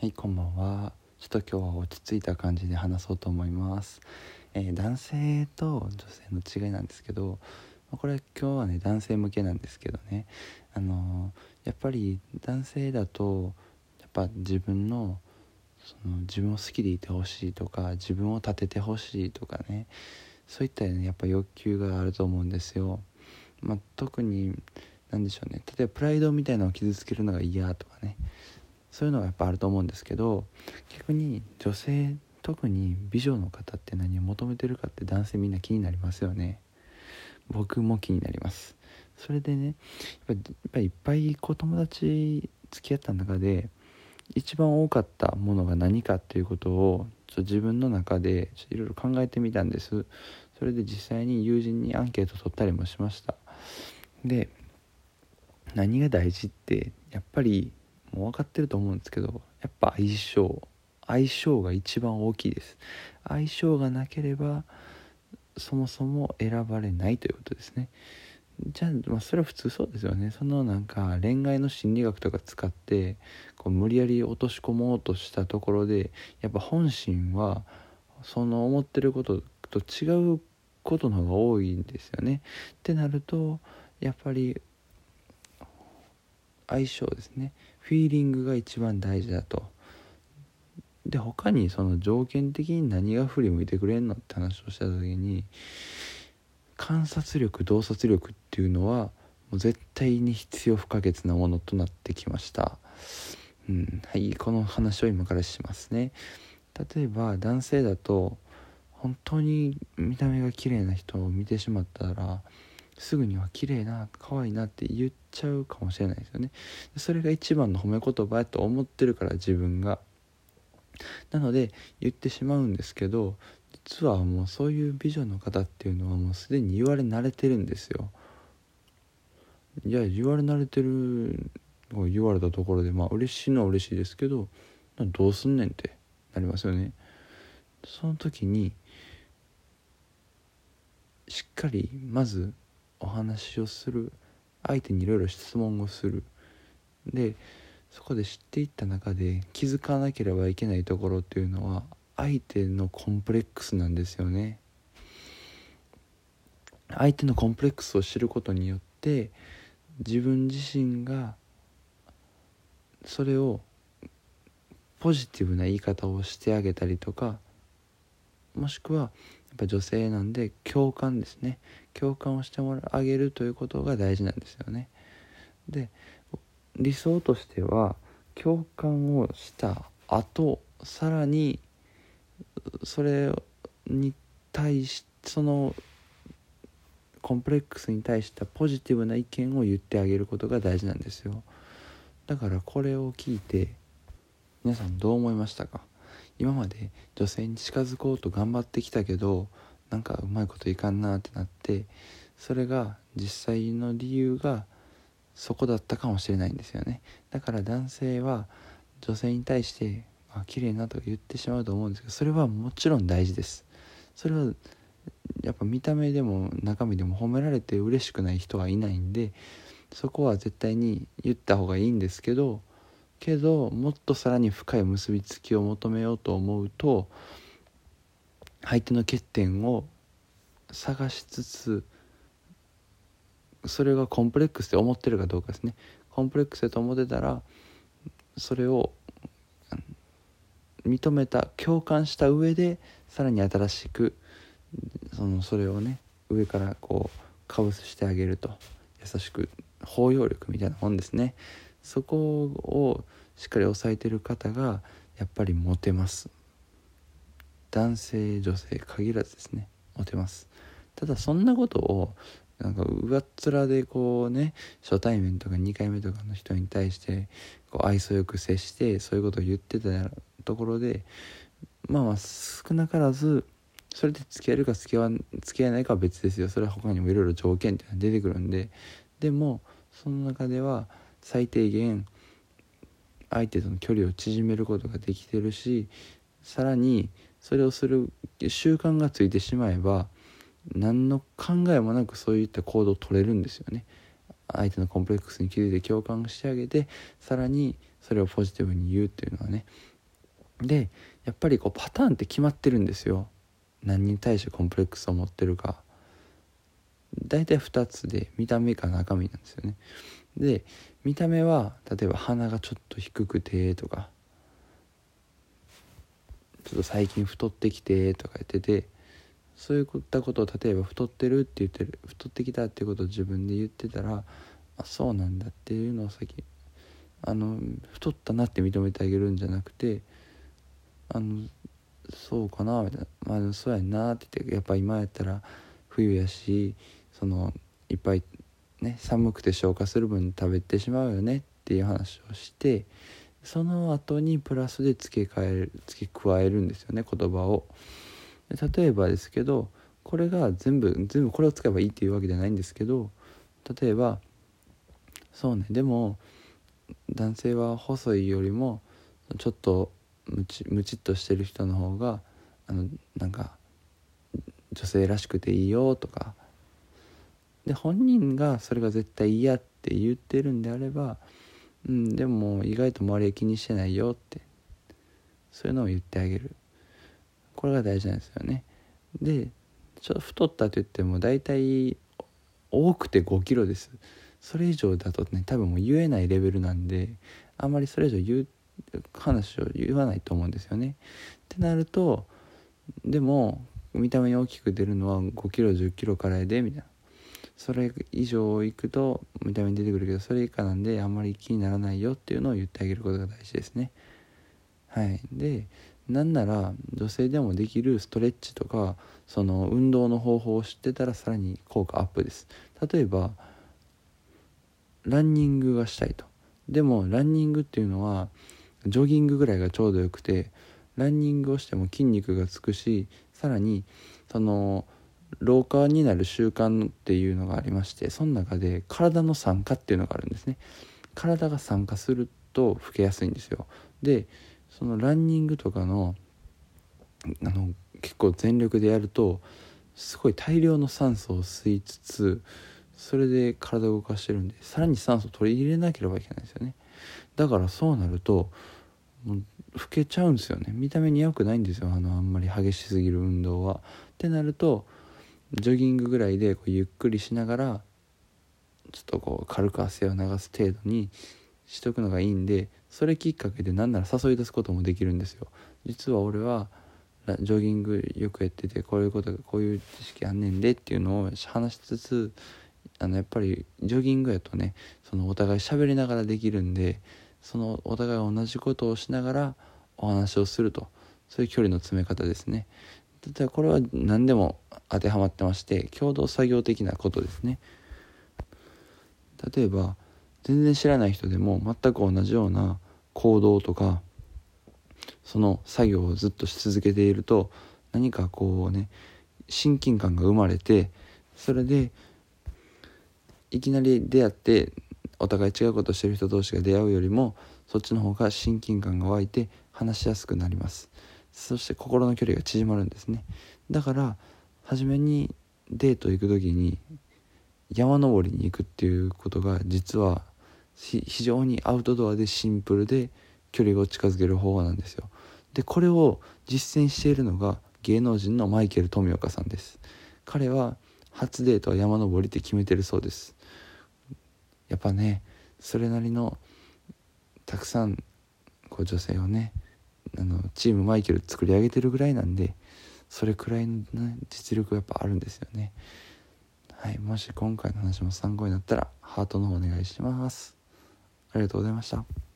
はいこんばんは。ちょっと今日は落ち着いた感じで話そうと思います、えー男性と女性の違いなんですけどこれ今日はね男性向けなんですけどね。あのーやっぱり男性だとやっぱ自分のその自分を好きでいてほしいとか自分を立ててほしいとかね。そういった、ね、やっぱ欲求があると思うんですよ、まあ、特に何でしょうね。例えばプライドみたいなのを傷つけるのが嫌とかね。そういうのがやっぱあると思うんですけど逆に女性特に美女の方って何を求めてるかって男性みんな気になりますよね。僕も気になります。それでねやっぱいっぱいこう友達付き合った中で一番多かったものが何かっていうことをちょ自分の中でいろいろ考えてみたんです。それで実際に友人にアンケート取ったりもしました。で何が大事ってやっぱりもう分かってると思うんですけどやっぱ相性相性が一番大きいです。相性がなければそもそも選ばれないということですね。じゃあ、まあ、それは普通そうですよね。そのなんか恋愛の心理学とか使ってこう無理やり落とし込もうとしたところでやっぱ本心はその思ってることと違うことの方が多いんですよね。ってなるとやっぱり相性ですね。フィーリングが一番大事だと。で他にその条件的に何が振り向いてくれんのって話をした時に観察力洞察力っていうのはもう絶対に必要不可欠なものとなってきました、うん、はいこの話を今からしますね。例えば男性だと本当に見た目が綺麗な人を見てしまったらすぐには綺麗な可愛いなって言っちゃうかもしれないですよね。それが一番の褒め言葉やと思ってるから自分が。なので言ってしまうんですけど実はもうそういう美女の方っていうのはもうすでに言われ慣れてるんですよ。いや言われ慣れてる言われたところでまあ嬉しいのは嬉しいですけどどうすんねんってなりますよね。その時にしっかりまずお話をする相手にいろいろ質問をする。でそこで知っていった中で気づかなければいけないところっていうのは相手のコンプレックスなんですよね。相手のコンプレックスを知ることによって自分自身がそれをポジティブな言い方をしてあげたりとかもしくはっぱ女性なんで共感ですね。共感をしてもらあげるということが大事なんですよね。で理想としては共感をした後さらにそれに対しそのコンプレックスに対したポジティブな意見を言ってあげることが大事なんですよ。だからこれを聞いて皆さんどう思いましたか？今まで女性に近づこうと頑張ってきたけどなんかうまいこといかんなってなってそれが実際の理由がそこだったかもしれないんですよね。だから男性は女性に対して「あ綺麗な」とか言ってしまうと思うんですけどそれはもちろん大事です。それはやっぱ見た目でも中身でも褒められて嬉しくない人はいないんでそこは絶対に言った方がいいんですけどけどもっとさらに深い結びつきを求めようと思うと相手の欠点を探しつつそれがコンプレックスで思ってるかどうかですね。コンプレックスだと思ってたらそれを認めた共感した上でさらに新しくそのそれをね上からこうかぶせしてあげると。優しく包容力みたいなもんですね。そこをしっかり押さえてる方がやっぱりモテます。男性女性限らずですね。モテます。ただそんなことをなんか上っ面でこうね初対面とか2回目とかの人に対してこう愛想よく接してそういうことを言ってたところでまあまあ少なからずそれで付き合えるか付き合わ付き合えないかは別ですよ。それは他にもいろいろ条件っていうのは出てくるんで。でもその中では最低限相手との距離を縮めることができてるしさらにそれをする習慣がついてしまえば何の考えもなくそういった行動を取れるんですよね。相手のコンプレックスに気づいて共感してあげてさらにそれをポジティブに言うっていうのはね。でやっぱりこうパターンって決まってるんですよ。何に対してコンプレックスを持ってるか。大体2つで見た目か中身なんですよね。で見た目は例えば鼻がちょっと低くてとかちょっと最近太ってきてとか言っててそういったことを例えば太ってるって言ってる太ってきたってことを自分で言ってたらあそうなんだっていうのを先あの太ったなって認めてあげるんじゃなくてあのそうかなみたいなまあそうやんなって言ってやっぱ今やったら冬やしそのいっぱいね寒くて消化する分食べてしまうよねっていう話をしてその後にプラスで付け替える付け加えるんですよね言葉を。例えばですけどこれが全部全部これを使えばいいっていうわけじゃないんですけど例えばそうねでも男性は細いよりもちょっとムチムチっとしてる人の方があのなんか女性らしくていいよとかで本人がそれが絶対嫌って言ってるんであれば、うん、でも意外と周りは気にしてないよってそういうのを言ってあげる。これが大事なんですよね。でちょっと太ったと言っても大体多くて5キロです。それ以上だとね多分もう言えないレベルなんであんまりそれ以上言う話を言わないと思うんですよね。ってなるとでも見た目に大きく出るのは5キロ1 0キロからやでみたいな。それ以上いくと見た目に出てくるけどそれ以下なんであんまり気にならないよっていうのを言ってあげることが大事ですね。はい、でなんなら女性でもできるストレッチとかその運動の方法を知ってたらさらに効果アップです。例えばランニングがしたいと。でもランニングっていうのはジョギングぐらいがちょうどよくてランニングをしても筋肉がつくしさらにその老化になる習慣っていうのがありましてその中で体の酸化っていうのがあるんですね。体が酸化すると老けやすいんですよ。でそのランニングとかのあの結構全力でやるとすごい大量の酸素を吸いつつそれで体を動かしてるんでさらに酸素を取り入れなければいけないんですよね。だからそうなるともう老けちゃうんですよね。見た目に良くないんですよ。あのあんまり激しすぎる運動は。ってなるとジョギングぐらいでこうゆっくりしながらちょっとこう軽く汗を流す程度にしとくのがいいんでそれきっかけでなんなら誘い出すこともできるんですよ。実は俺はジョギングよくやっててこういうことこういう知識あんねんでっていうのを話しつつあのやっぱりジョギングやとねそのお互い喋りながらできるんでそのお互い同じことをしながらお話をするとそういう距離の詰め方ですね例えばこれは何でも当てはまってまして共同作業的なことですね。例えば全然知らない人でも全く同じような行動とかその作業をずっとし続けていると何かこうね親近感が生まれてそれでいきなり出会ってお互い違うことしてる人同士が出会うよりもそっちの方が親近感が湧いて話しやすくなります。そして心の距離が縮まるんですね。だから初めにデート行く時に山登りに行くっていうことが実は非常にアウトドアでシンプルで距離を近づける方法なんですよ。でこれを実践しているのが芸能人のマイケル富岡さんです。彼は初デートは山登りって決めてるそうです。やっぱねそれなりのたくさんこう女性をねあのチームマイケル作り上げてるぐらいなんでそれくらいの、ね、実力がやっぱあるんですよね。はいもし今回の話も参考になったらハートの方お願いします。ありがとうございました。